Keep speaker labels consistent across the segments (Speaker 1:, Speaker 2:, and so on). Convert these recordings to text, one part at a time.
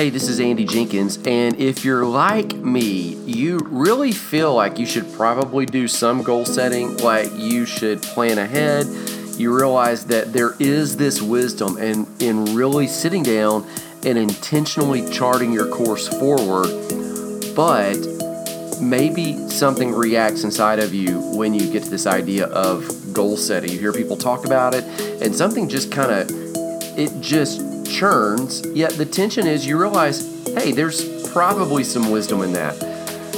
Speaker 1: Hey, this is Andy Jenkins, and if you're like me, you really feel like you should probably do some goal setting, like you should plan ahead. You realize that there is this wisdom and in really sitting down and intentionally charting your course forward, but maybe something reacts inside of you when you get to this idea of goal setting. You hear people talk about it, and something just kind of it just churns. Yet the tension is you realize, hey, there's probably some wisdom in that.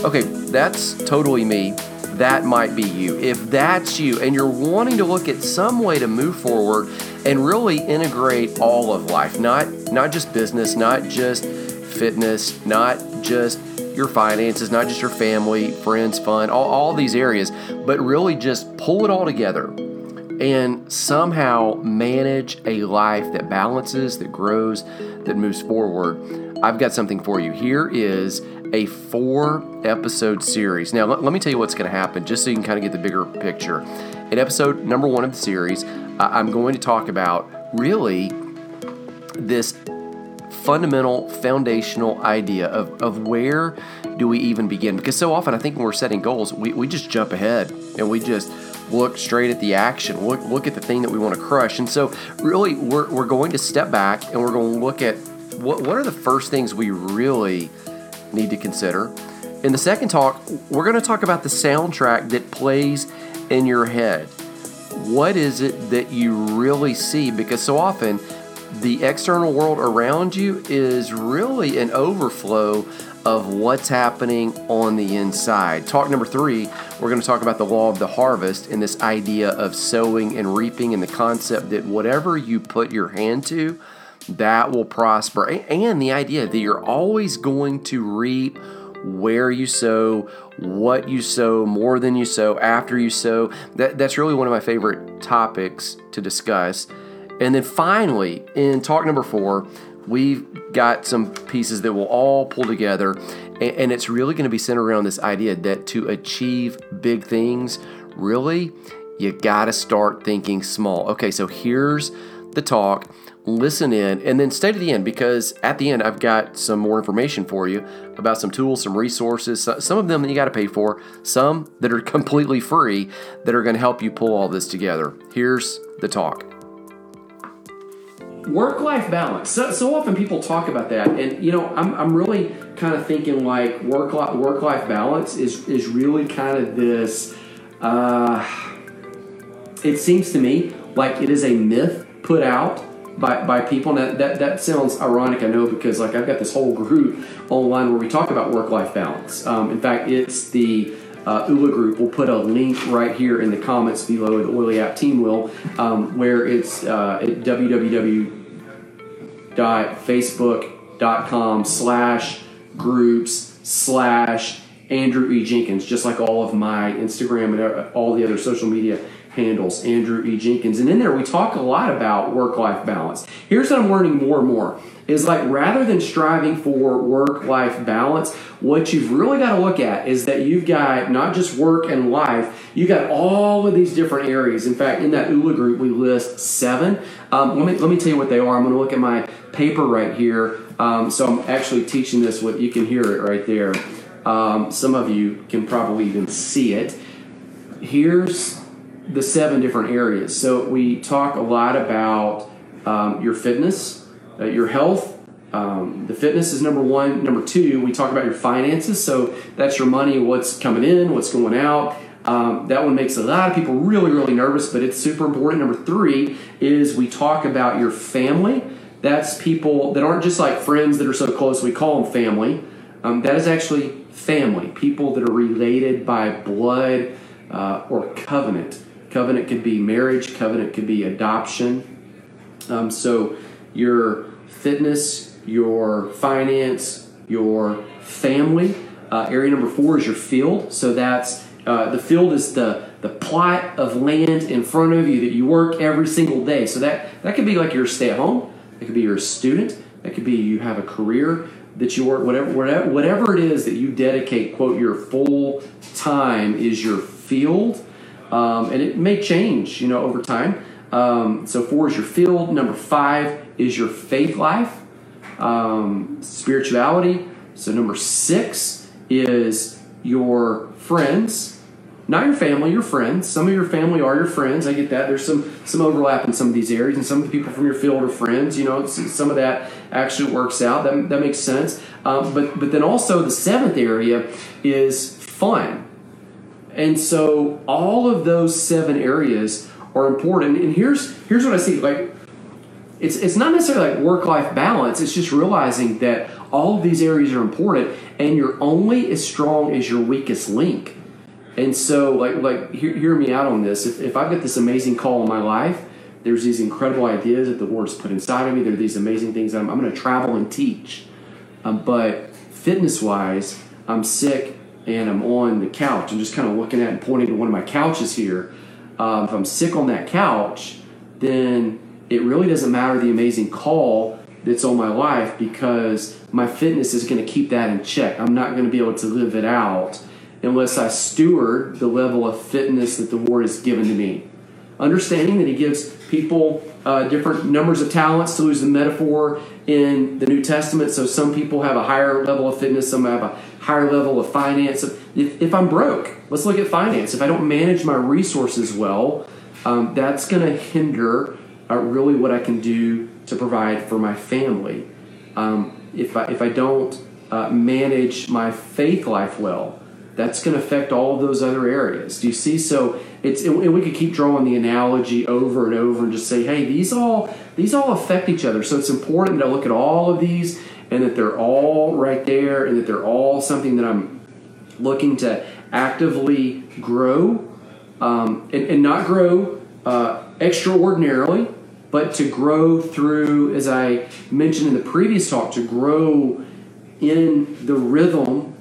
Speaker 1: Okay, that's totally me. That might be you. If that's you, and you're wanting to look at some way to move forward and really integrate all of life, not not just business, not just fitness, not just your finances, not just your family, friends, fun, all, all these areas, but really just pull it all together and somehow manage a life that balances, that grows, that moves forward. I've got something for you. Here is a four episode series. Now, let, let me tell you what's going to happen just so you can kind of get the bigger picture. In episode number one of the series, uh, I'm going to talk about really this fundamental, foundational idea of, of where do we even begin? Because so often I think when we're setting goals, we, we just jump ahead and we just look straight at the action, look, look at the thing that we want to crush. And so, really, we're, we're going to step back and we're going to look at what, what are the first things we really need to consider. In the second talk, we're going to talk about the soundtrack that plays in your head. What is it that you really see? Because so often, the external world around you is really an overflow of what's happening on the inside. Talk number three, we're going to talk about the law of the harvest and this idea of sowing and reaping and the concept that whatever you put your hand to, that will prosper. And the idea that you're always going to reap where you sow, what you sow, more than you sow, after you sow. That, that's really one of my favorite topics to discuss. And then finally, in talk number four, we've got some pieces that will all pull together. And, it's really going to be centered around this idea that to achieve big things, really, you got to start thinking small. Okay, so here's the talk. Listen in and then stay to the end because at the end, I've got some more information for you about some tools, some resources, some of them that you got to pay for, some that are completely free that are going to help you pull all this together. Here's the talk work life balance. So, so often people talk about that, and you know, I'm, I'm really kind of thinking like work life work life balance is is really kind of this. Uh, it seems to me like it is a myth put out by, by people. Now that that sounds ironic, I know, because like I've got this whole group online where we talk about work life balance. Um, in fact, it's the uh, Oola group. We'll put a link right here in the comments below. The Oily App team will, um, where it's uh, at www.facebook.com slash groups slash Andrew E. Jenkins, just like all of my Instagram and uh, all the other social media handles, Andrew E. Jenkins. And in there, we talk a lot about work life balance. Here's what I'm learning more and more is like rather than striving for work life balance, what you've really got to look at is that you've got not just work and life, you got all of these different areas. In fact, in that Oola group, we list seven. Um, let, me, let me tell you what they are. I'm going to look at my paper right here. Um, so I'm actually teaching this, what you can hear it right there. Um, some of you can probably even see it. Here's the seven different areas. So we talk a lot about um, your fitness, uh, your health. Um, the fitness is number one. Number two, we talk about your finances. So that's your money, what's coming in, what's going out. Um, that one makes a lot of people really, really nervous, but it's super important. Number three is we talk about your family. That's people that aren't just like friends that are so close, we call them family. Um, that is actually family, people that are related by blood uh, or covenant. Covenant could be marriage, covenant could be adoption. Um, so your fitness, your finance, your family. Uh, area number four is your field. So that's uh, the field is the the plot of land in front of you that you work every single day. So that that could be like your stay at home. It could be you're student. That could be you have a career that you work. Whatever whatever whatever it is that you dedicate, quote your full time is your field um, and it may change, you know, over time. Um, so four is your field. Number five is your faith life. um, spirituality. So number six is your friends, not your family, your friends. Some of your family are your friends. I get that. There's some some overlap in some of these areas, and some of the people from your field are friends. You know, some of that actually works out. That, that makes sense. Um, but but then also the seventh area is fun, and so all of those seven areas are important. And here's here's what I see like. It's, it's not necessarily like work life balance. It's just realizing that all of these areas are important, and you're only as strong as your weakest link. And so, like, like hear, hear me out on this. If, if I've got this amazing call in my life, there's these incredible ideas that the Lord's put inside of me. There are these amazing things I'm, I'm going to travel and teach. Um, but fitness wise, I'm sick and I'm on the couch. I'm just kind of looking at and pointing to one of my couches here. Um, if I'm sick on that couch, then it really doesn't matter the amazing call that's on my life because my fitness is going to keep that in check. I'm not going to be able to live it out unless I steward the level of fitness that the Lord has given to me. Understanding that He gives people uh, different numbers of talents, to use the metaphor in the New Testament. So some people have a higher level of fitness, some have a higher level of finance. If, if I'm broke, let's look at finance. If I don't manage my resources well, um, that's going to hinder uh, really what I can do to provide for my family. Um, if I if I don't uh, manage my faith life well, that's going to affect all of those other areas. Do you see? So it's and we could keep drawing the analogy over and over and just say, hey, these all these all affect each other. So it's important I look at all of these and that they're all right there and that they're all something that I'm looking to actively grow um, and, and, not grow uh, extraordinarily, but to grow through, as I mentioned in the previous talk, to grow in the rhythm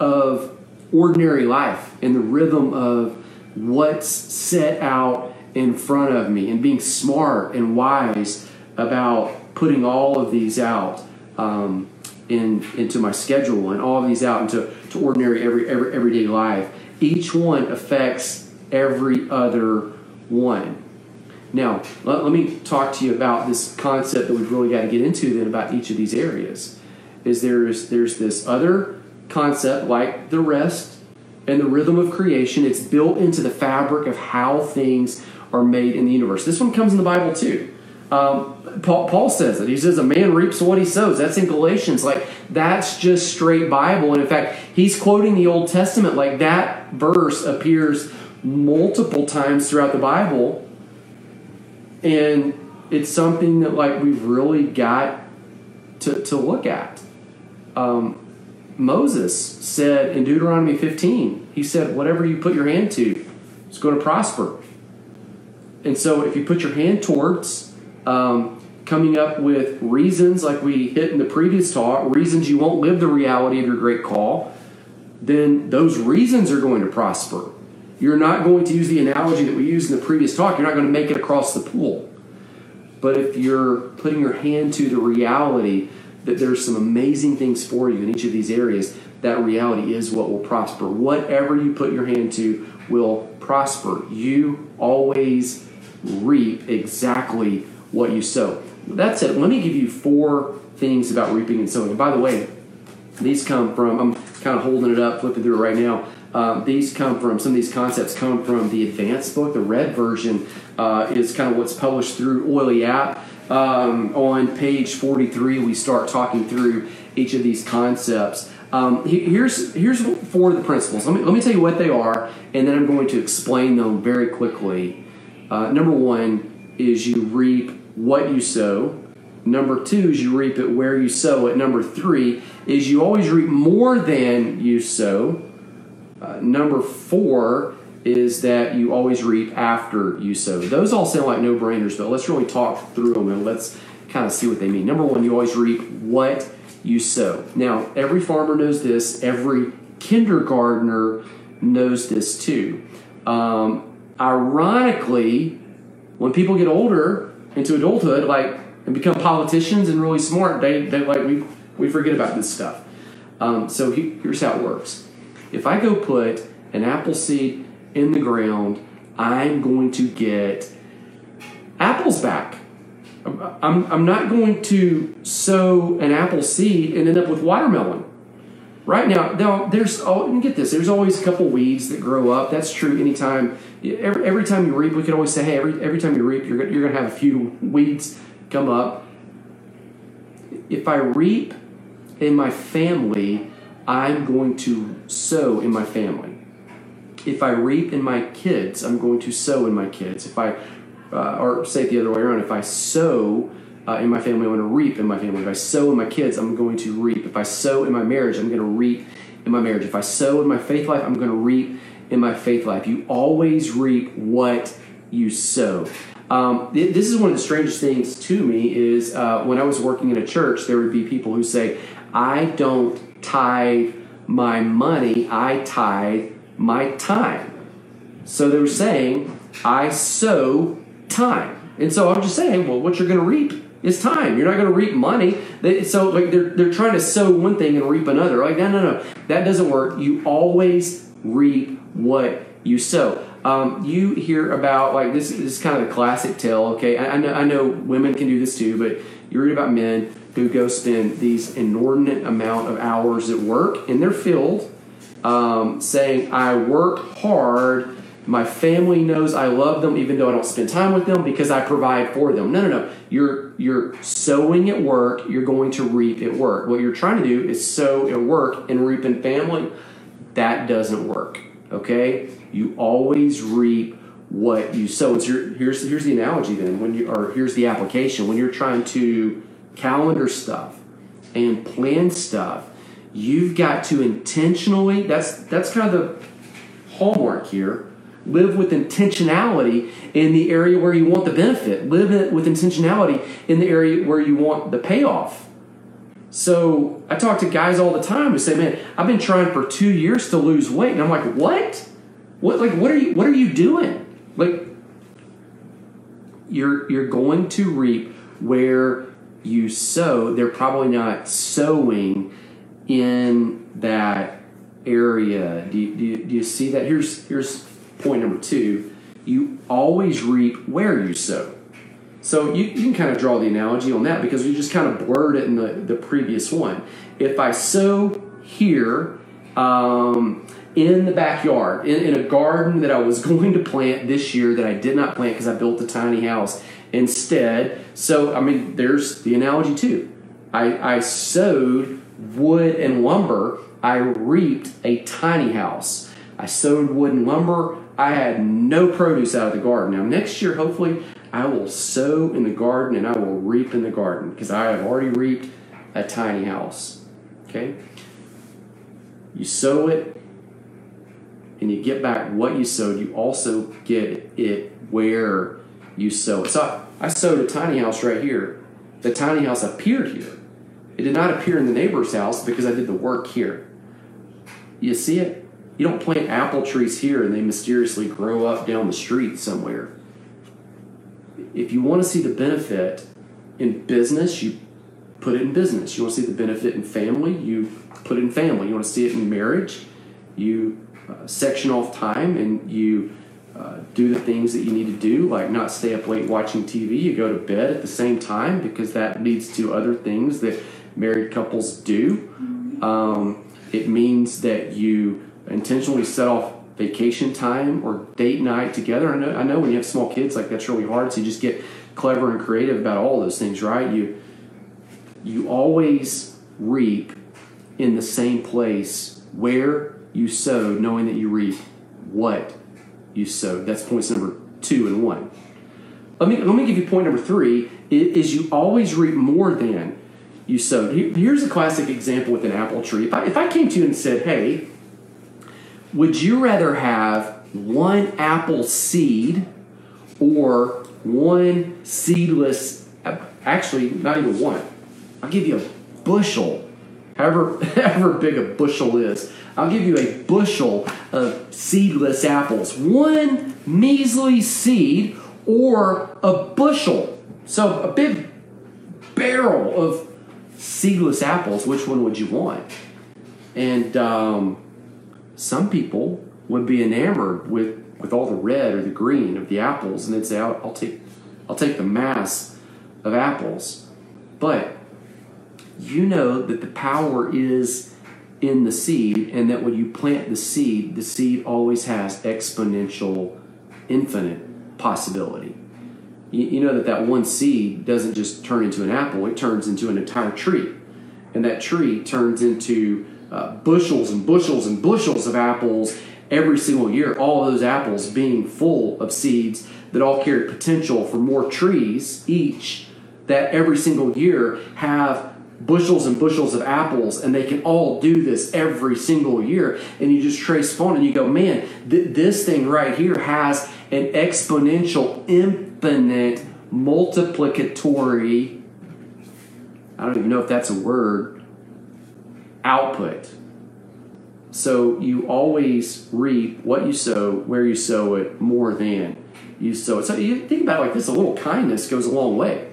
Speaker 1: of ordinary life and the rhythm of what's set out in front of me and being smart and wise about putting all of these out um, in into my schedule and all of these out into to ordinary every, every everyday life. Each one affects every other one. Now, let, let me talk to you about this concept that we've really got to get into then about each of these areas. Is there's there's this other concept like the rest and the rhythm of creation. It's built into the fabric of how things are made in the universe. This one comes in the Bible too. Um, Paul, Paul, says it. He says, A man reaps what he sows. That's in Galatians. Like, that's just straight Bible. And in fact, he's quoting the Old Testament. Like, that verse appears multiple times throughout the Bible. And it's something that, like, we've really got to, to look at. Um, Moses said in Deuteronomy 15, he said, Whatever you put your hand to it's going to prosper. And so if you put your hand towards um, coming up with reasons like we hit in the previous talk, reasons you won't live the reality of your great call, then those reasons are going to prosper. You're not going to use the analogy that we used in the previous talk, you're not going to make it across the pool. But if you're putting your hand to the reality that there's some amazing things for you in each of these areas, that reality is what will prosper. Whatever you put your hand to will prosper. You always reap exactly what you sow. That's it. Let me give you four things about reaping and sowing. And by the way, these come from, I'm kind of holding it up, flipping through it right now. Um, these come from, some of these concepts come from the advanced book. The red version uh, is kind of what's published through Oily App. Um, on page 43, we start talking through each of these concepts. Um, here's here's four of the principles. Let me let me tell you what they are, and then I'm going to explain them very quickly. Uh, number one is you reap what you sow. Number two is you reap it where you sow it. Number three is you always reap more than you sow. Uh, number four is that you always reap after you sow. Those all sound like no brainers, but let's really talk through them and let's kind of see what they mean. Number one, you always reap what you sow. Now, every farmer knows this, every kindergartner knows this too. Um, ironically, when people get older into adulthood, like and become politicians and really smart, they, they like we we forget about this stuff. Um, so he, here's how it works. If I go put an apple seed in the ground, I'm going to get apples back.
Speaker 2: I'm, I'm not going to sow an apple seed and end up with watermelon. Right now, now there's oh, get this. There's always a couple weeds that grow up. That's true. Anytime, every, every time you reap, we could always say, hey, every every time you reap, you're you're gonna have a few weeds come up. If I reap in my family, I'm going to sow in my family. If I reap in my kids, I'm going to sow in my kids. If I, uh, or say it the other way around, if I sow uh, in my family, I'm going to reap in my family. If I sow in my kids, I'm going to reap. If I sow in my marriage, I'm going to reap in my marriage. If I sow in my faith life, I'm going to reap in my faith life. You always reap what you sow. Um, this is one of the strangest things to me is uh, when I was working in a church, there would be people who say, I don't tithe my money, I tithe my time. So they were saying, I sow time. And so I'm just saying, well, what you're going to reap is time. You're not going to reap money. so like they're, they're trying to sow one thing and reap another. Like, no, no, no. That doesn't work. You always reap what you sow. Um, you hear about like this, this is kind of the classic tale. Okay, I, I, know I know women can do this too, but you read about men who go spend these inordinate amount of hours at work in their field, um, saying, "I work hard." My family knows I love them even though I don't spend time with them because I provide for them. No, no, no. You're you're sowing at work, you're going to reap at work. What you're trying to do is sow at work and reap in family. That doesn't work. Okay? You always reap what you sow. It's your, here's here's the analogy then. When you or here's the application. When you're trying to calendar stuff and plan stuff, you've got to intentionally. That's that's kind of the hallmark here. Live with intentionality in the area where you want the benefit. Live with intentionality in the area where you want the payoff. So I talk to guys all the time who say, "Man, I've been trying for two years to lose weight," and I'm like, "What? What like what are you what are you doing? Like you're you're going to reap where you sow. They're probably not sowing in that area. Do you, do you, do you see that? Here's here's point number two. You always reap where you sow. So you, you can kind of draw the analogy on that because we just kind of blurred it in the, the previous one. If I sow here, um, in the backyard, in, in, a garden that I was going to plant this year that I did not plant because I built a tiny house instead. So, I mean, there's the analogy too. I, I sowed wood and lumber, I reaped a tiny house. I sowed wood and lumber, I had no produce out of the garden. Now, next year, hopefully, I will sow in the garden and I will reap in the garden because I have already reaped a tiny house. Okay? You sow it, and you get back what you sowed, you also get it where you sow it. So I, sowed a tiny house right here. The tiny house appeared here. It did not appear in the neighbor's house because I did the work here. You see it? You don't plant apple trees here and they mysteriously grow up down the street somewhere. If you want to see the benefit in business, you put it in business. You want to see the benefit in family, you put it in family. You want to see it in marriage, you uh, section off time and you uh, do the things that you need to do, like not stay up late watching TV. You go to bed at the same time because that leads to other things that married couples do. Um, it means that you intentionally set off vacation time or date night together. I know, I know when you have small kids, like that's really hard. So you just get clever and creative about all those things, right? You you always reap in the same place where you sowed, knowing that you reap what you sowed. That's points number two and one. Let me let me give you point number three. Is you always reap more than you sowed. Here's a classic example with an apple tree. If I, if I came to you and said, "Hey, would you rather have one apple seed or one seedless? Actually, not even one. I'll give you a bushel, however however big a bushel is I'll give you a bushel of seedless apples. One measly seed or a bushel. So a big barrel of seedless apples. Which one would you want? And um, some people would be enamored with, with all the red or the green of the apples, and they'd say, "I'll, I'll take I'll take the mass of apples. But you know that the power is in the seed, and that when you plant the seed, the seed always has exponential, infinite possibility. You, you know that that one seed doesn't just turn into an apple, it turns into an entire tree. And that tree turns into uh, bushels and bushels and bushels of apples every single year, all those apples being full of seeds that all carry potential for more trees each that every single year have bushels and bushels of apples and they can all do this every single year. And you just trace phone and you go man th- this thing right here has an exponential infinite multiplicatory i don't even know if that's a word output so you always reap what you sow where you sow it more than you sow it so you think about it like this a little kindness goes a long way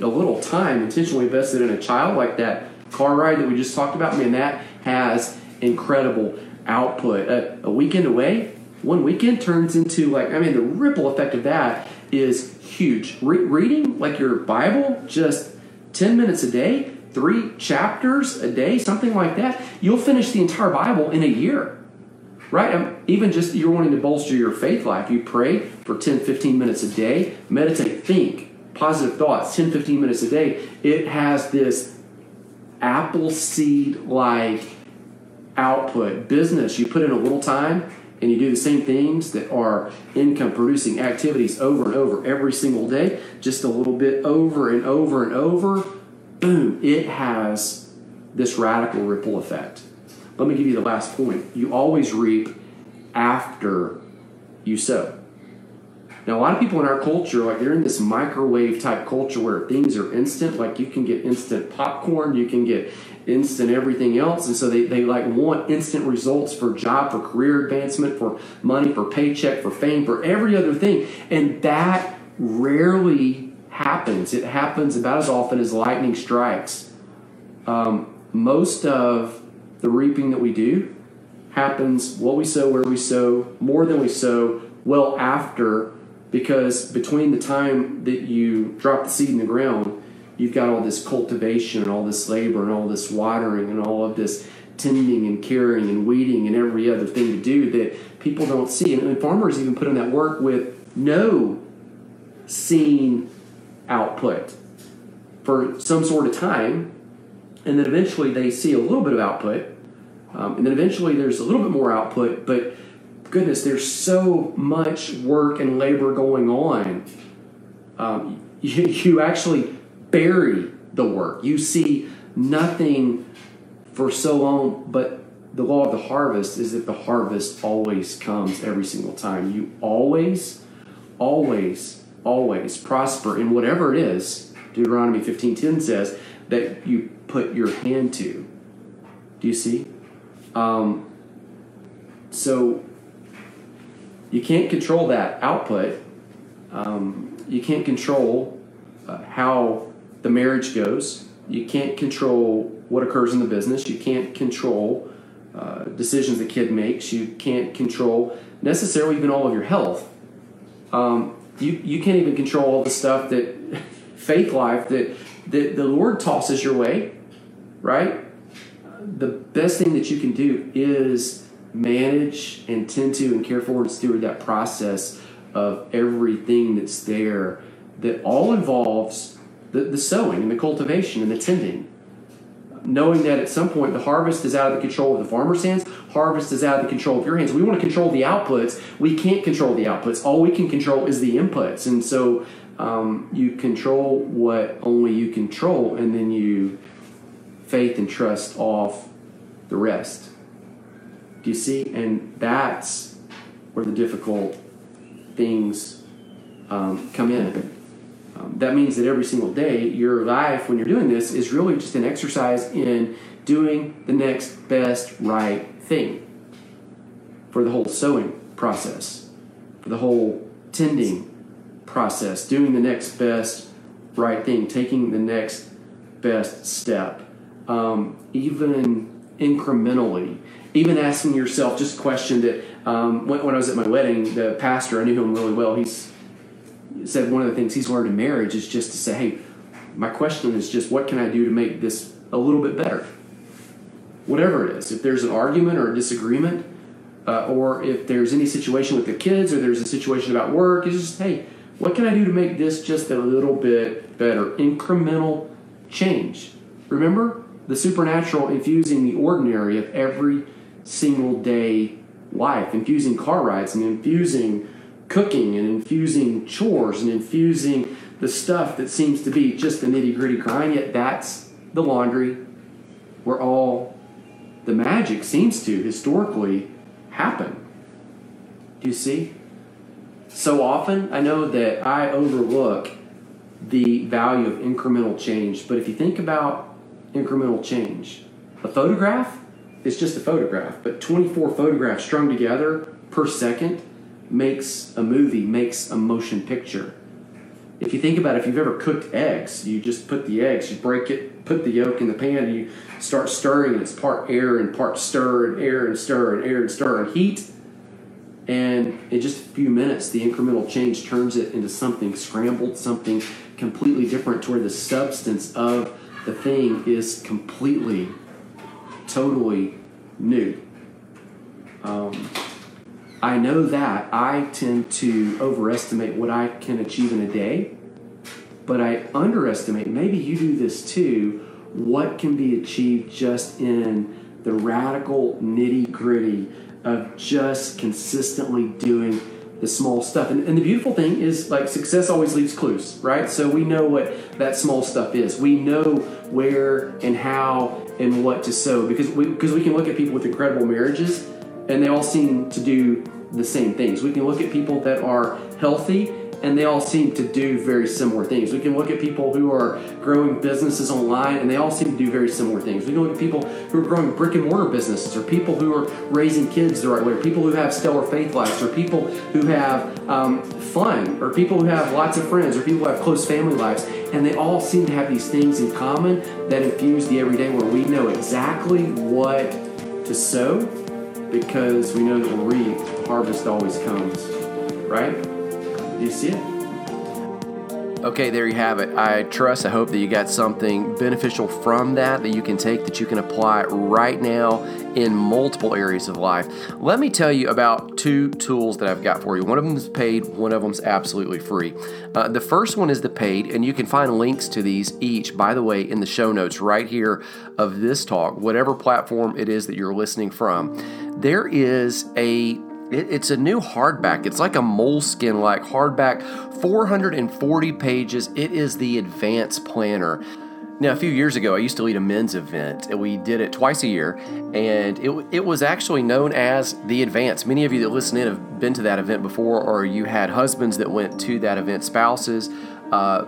Speaker 2: a little time intentionally invested in a child like that car ride that we just talked about, man, that has incredible output. A, a weekend away, one weekend turns into like, I mean, the ripple effect of that is huge. Re- reading like your Bible, just 10 minutes a day, three chapters a day, something like that, you'll finish the entire Bible in a year. Right? Um, even just you're wanting to bolster your faith life. You pray for 10, 15 minutes a day, meditate, think, positive thoughts 10 15 minutes a day it has this apple seed like output business you put in a little time and you do the same things that are income producing activities over and over every single day just a little bit over and over and over boom it has this radical ripple effect let me give you the last point you always reap after you sow now, a lot of people in our culture, like they're in this microwave type culture where things are instant. Like you can get instant popcorn, you can get instant everything else. And so they, they like want instant results for job, for career advancement, for money, for paycheck, for fame, for every other thing. And that rarely happens. It happens about as often as lightning strikes. Um, most of the reaping that we do happens what we sow, where we sow, more than we sow, well after because between the time that you drop the seed in the ground, you've got all this cultivation and all this labor and all this watering and all of this tending and caring and weeding and every other thing to do that people don't see. And, farmers even put in that work with no seen output for some sort of time. And then eventually they see a little bit of output. Um, and then eventually there's a little bit more output, but goodness, there's so much work and labor going on. Um, you, you actually bury the work. You see nothing for so long, but the law of the harvest is that the harvest always comes every single time. You always, always, always prosper in whatever it is. Deuteronomy 15:10 says that you put your hand to. Do you see? Um, so you can't control that output. Um, you can't control uh, how the marriage goes. You can't control what occurs in the business. You can't control uh, decisions the kid makes. You can't control necessarily even all of your health. Um, you, you can't even control all the stuff that faith life that, that the Lord tosses your way, right? The best thing that you can do is manage and tend to and care for and steward that process of everything that's there that all involves the, the sowing and the cultivation and the tending knowing that at some point the harvest is out of the control of the farmer's hands harvest is out of the control of your hands. We want to control the outputs. We can't control the outputs. All we can control is the inputs. And so um, you control what only you control and then you faith and trust off the rest. Do you see? And that's where the difficult things um, come in. Um, that means that every single day, your life, when you're doing this, is really just an exercise in doing the next best right thing. For the whole sewing process, for the whole tending process, doing the next best right thing, taking the next best step, um, even incrementally. Even asking yourself just question that um, when, when, I was at my wedding, the pastor, I knew him really well. He's said one of the things he's learned in marriage is just to say, hey, My question is just what can I do to make this a little bit better? Whatever it is. If there's an argument or a disagreement, uh, or if there's any situation with the kids, or there's a situation about work, it's just, hey, what can I do to make this just a little bit better? Incremental change. Remember the supernatural infusing the ordinary of every single day life, infusing car rides and infusing cooking and infusing chores and infusing the stuff that seems to be just the nitty gritty grind, yet that's the laundry where all the magic seems to historically happen. Do you see? So often, I know that I overlook the value of incremental change, but if you think about incremental change, a photograph is just a photograph, but 24 photographs strung together per second makes a movie, makes a motion picture. If you think about it, if you've ever cooked eggs, you just put the eggs, you break it, put the yolk in the pan, and you start stirring, and it's part air and part stir, and air and stir, and air and stir, and heat. And in just a few minutes, the incremental change turns it into something scrambled, something completely different, to where the substance of the thing is completely, totally new. Um, I know that I tend to overestimate what I can achieve in a day, but I underestimate, maybe you do this too, what can be achieved just in the radical nitty gritty of just consistently doing the small stuff. And, and, the beautiful thing is, like, success always leaves clues, right? So we know what that small stuff is. We know where and how and what to sow because we, because we can look at people with incredible marriages and they all seem to do the same things. We can look at people that are healthy and they all seem to do very similar things. We can look at people who are growing businesses online and they all seem to do very similar things. We can look at people who are growing brick and mortar businesses or people who are raising kids the right way, or people who have stellar faith lives, or people who have um, fun, or people who have lots of friends, or people who have close family lives. And they all seem to have these things in common that infuse the everyday where we know exactly what to sow because we know that we'll reap, harvest always comes. Right? Do you see it?
Speaker 1: Okay, there you have it. I trust, I hope that you got something beneficial from that that you can take, that you can apply right now in multiple areas of life. Let me tell you about two tools that I've got for you. One of them is paid, one of them is absolutely free. Uh, the first one is the paid, and you can find links to these each, by the way, in the show notes right here of this talk, whatever platform it is that you're listening from. There is a it's a new hardback. It's like a moleskin like hardback, 440 pages. It is the advanced Planner. Now, a few years ago, I used to lead a men's event, and we did it twice a year, and it, it was actually known as the Advance. Many of you that listen in have been to that event before, or you had husbands that went to that event, spouses. Uh,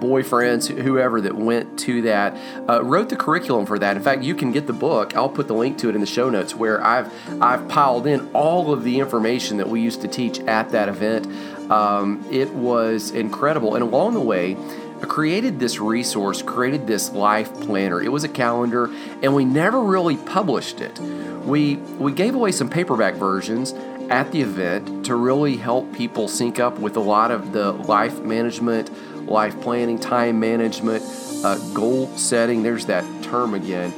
Speaker 1: boyfriends, whoever that went to that, uh, wrote the curriculum for that. In fact, you can get the book. I'll put the link to it in the show notes where I've I've piled in all of the information that we used to teach at that event. Um, it was incredible, and along the way. I created this resource, created this life planner. It was a calendar, and we never really published it. We we gave away some paperback versions at the event to really help people sync up with a lot of the life management life planning, time management, uh, goal setting. There's that term again.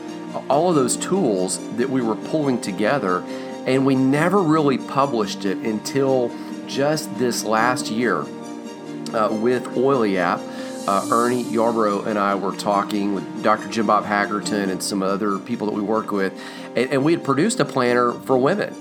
Speaker 1: All of those tools that we were pulling together, and we never really published it until just this last year uh, with OilyApp. Uh, Ernie Yarbrough and I were talking with Dr. Jim Bob Haggerton and some other people that we work with, and, and we had produced a planner for women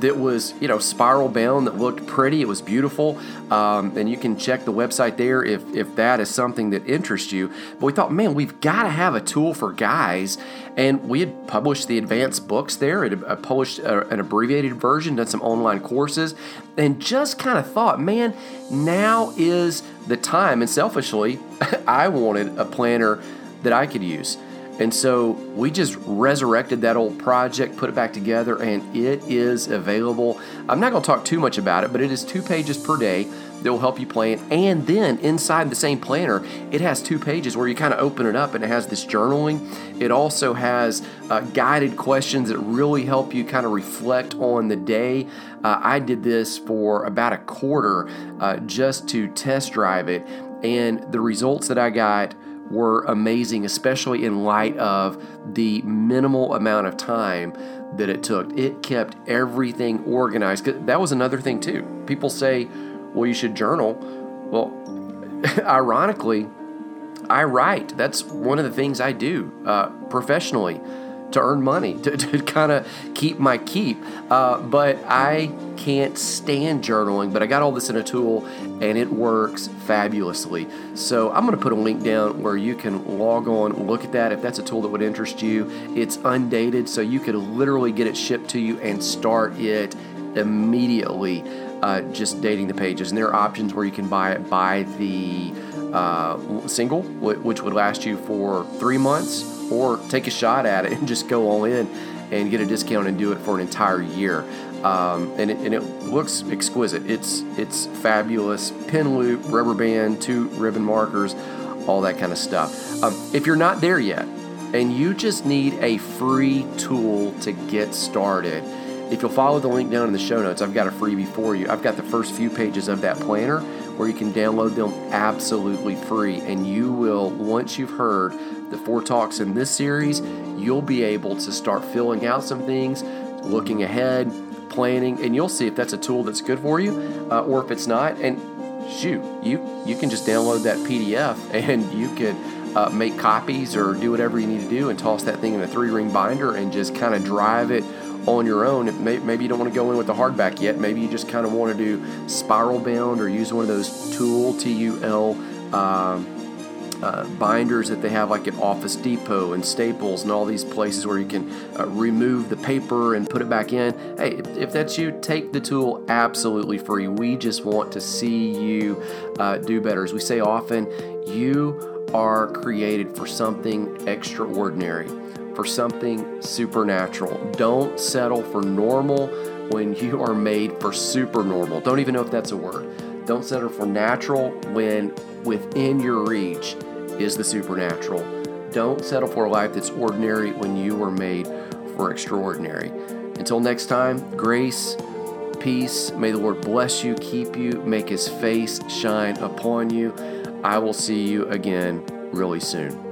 Speaker 1: that was you know spiral bound that looked pretty it was beautiful um, and you can check the website there if if that is something that interests you. But we thought man we've got to have a tool for guys and we had published the advanced books there it uh, published uh, an abbreviated version done some online courses and just kind of thought man now is the time and selfishly i wanted a planner that i could use and so we just resurrected that old project, put it back together, and it is available. I'm not going to talk too much about it, but it is two pages per day that will help you plan. And then inside the same planner, it has two pages where you kind of open it up and it has this journaling. It also has uh, guided questions that really help you kind of reflect on the day. Uh, I did this for about a quarter uh, just to test drive it. And the results that I got were amazing, especially in light of the minimal amount of time that it took. It kept everything organized. That was another thing, too. People say, well, you should journal. Well, ironically, I write. That's one of the things I do uh, professionally to earn money, to, to kind of keep my keep. Uh, but I can't stand journaling, but I got all this in a tool and it works fabulously. So I'm going to put a link down where you can log on, look at that if that's a tool that would interest you. It's undated, so you could literally get it shipped to you and start it immediately. Uh, just dating the pages, and there are options where you can buy it by the uh, single, which would last you for three months, or take a shot at it and just go all in and get a discount and do it for an entire year. Um, and, it, and it looks exquisite. It's it's fabulous. Pin loop, rubber band, two ribbon markers, all that kind of stuff. Um, if you're not there yet, and you just need a free tool to get started, if you'll follow the link down in the show notes, I've got a freebie for you. I've got the first few pages of that planner where you can download them absolutely free. And you will, once you've heard the four talks in this series, you'll be able to start filling out some things, looking ahead, planning, and you'll see if that's a tool that's good for you uh, or if it's not. And shoot, you you can just download that PDF and you can uh, make copies or do whatever you need to do and toss that thing in a three ring binder and just kind of drive it on your own. Maybe you don't want to go in with the hardback yet. Maybe you just kind of want to do spiral bound or use one of those Tool T U L uh, uh, binders that they have like at Office Depot and Staples and all these places where you can uh, remove the paper and put it back in. Hey, if, if, that's you, take the tool absolutely free. We just want to see you uh, do better. As we say often, you are created for something extraordinary for something supernatural. Don't settle for normal when you are made for super normal. Don't even know if that's a word. Don't settle for natural when within your reach is the supernatural. Don't settle for a life that's ordinary when you were made for extraordinary. Until next time, grace, peace. May the Lord bless you, keep you, make his face shine upon you. I will see you again really soon.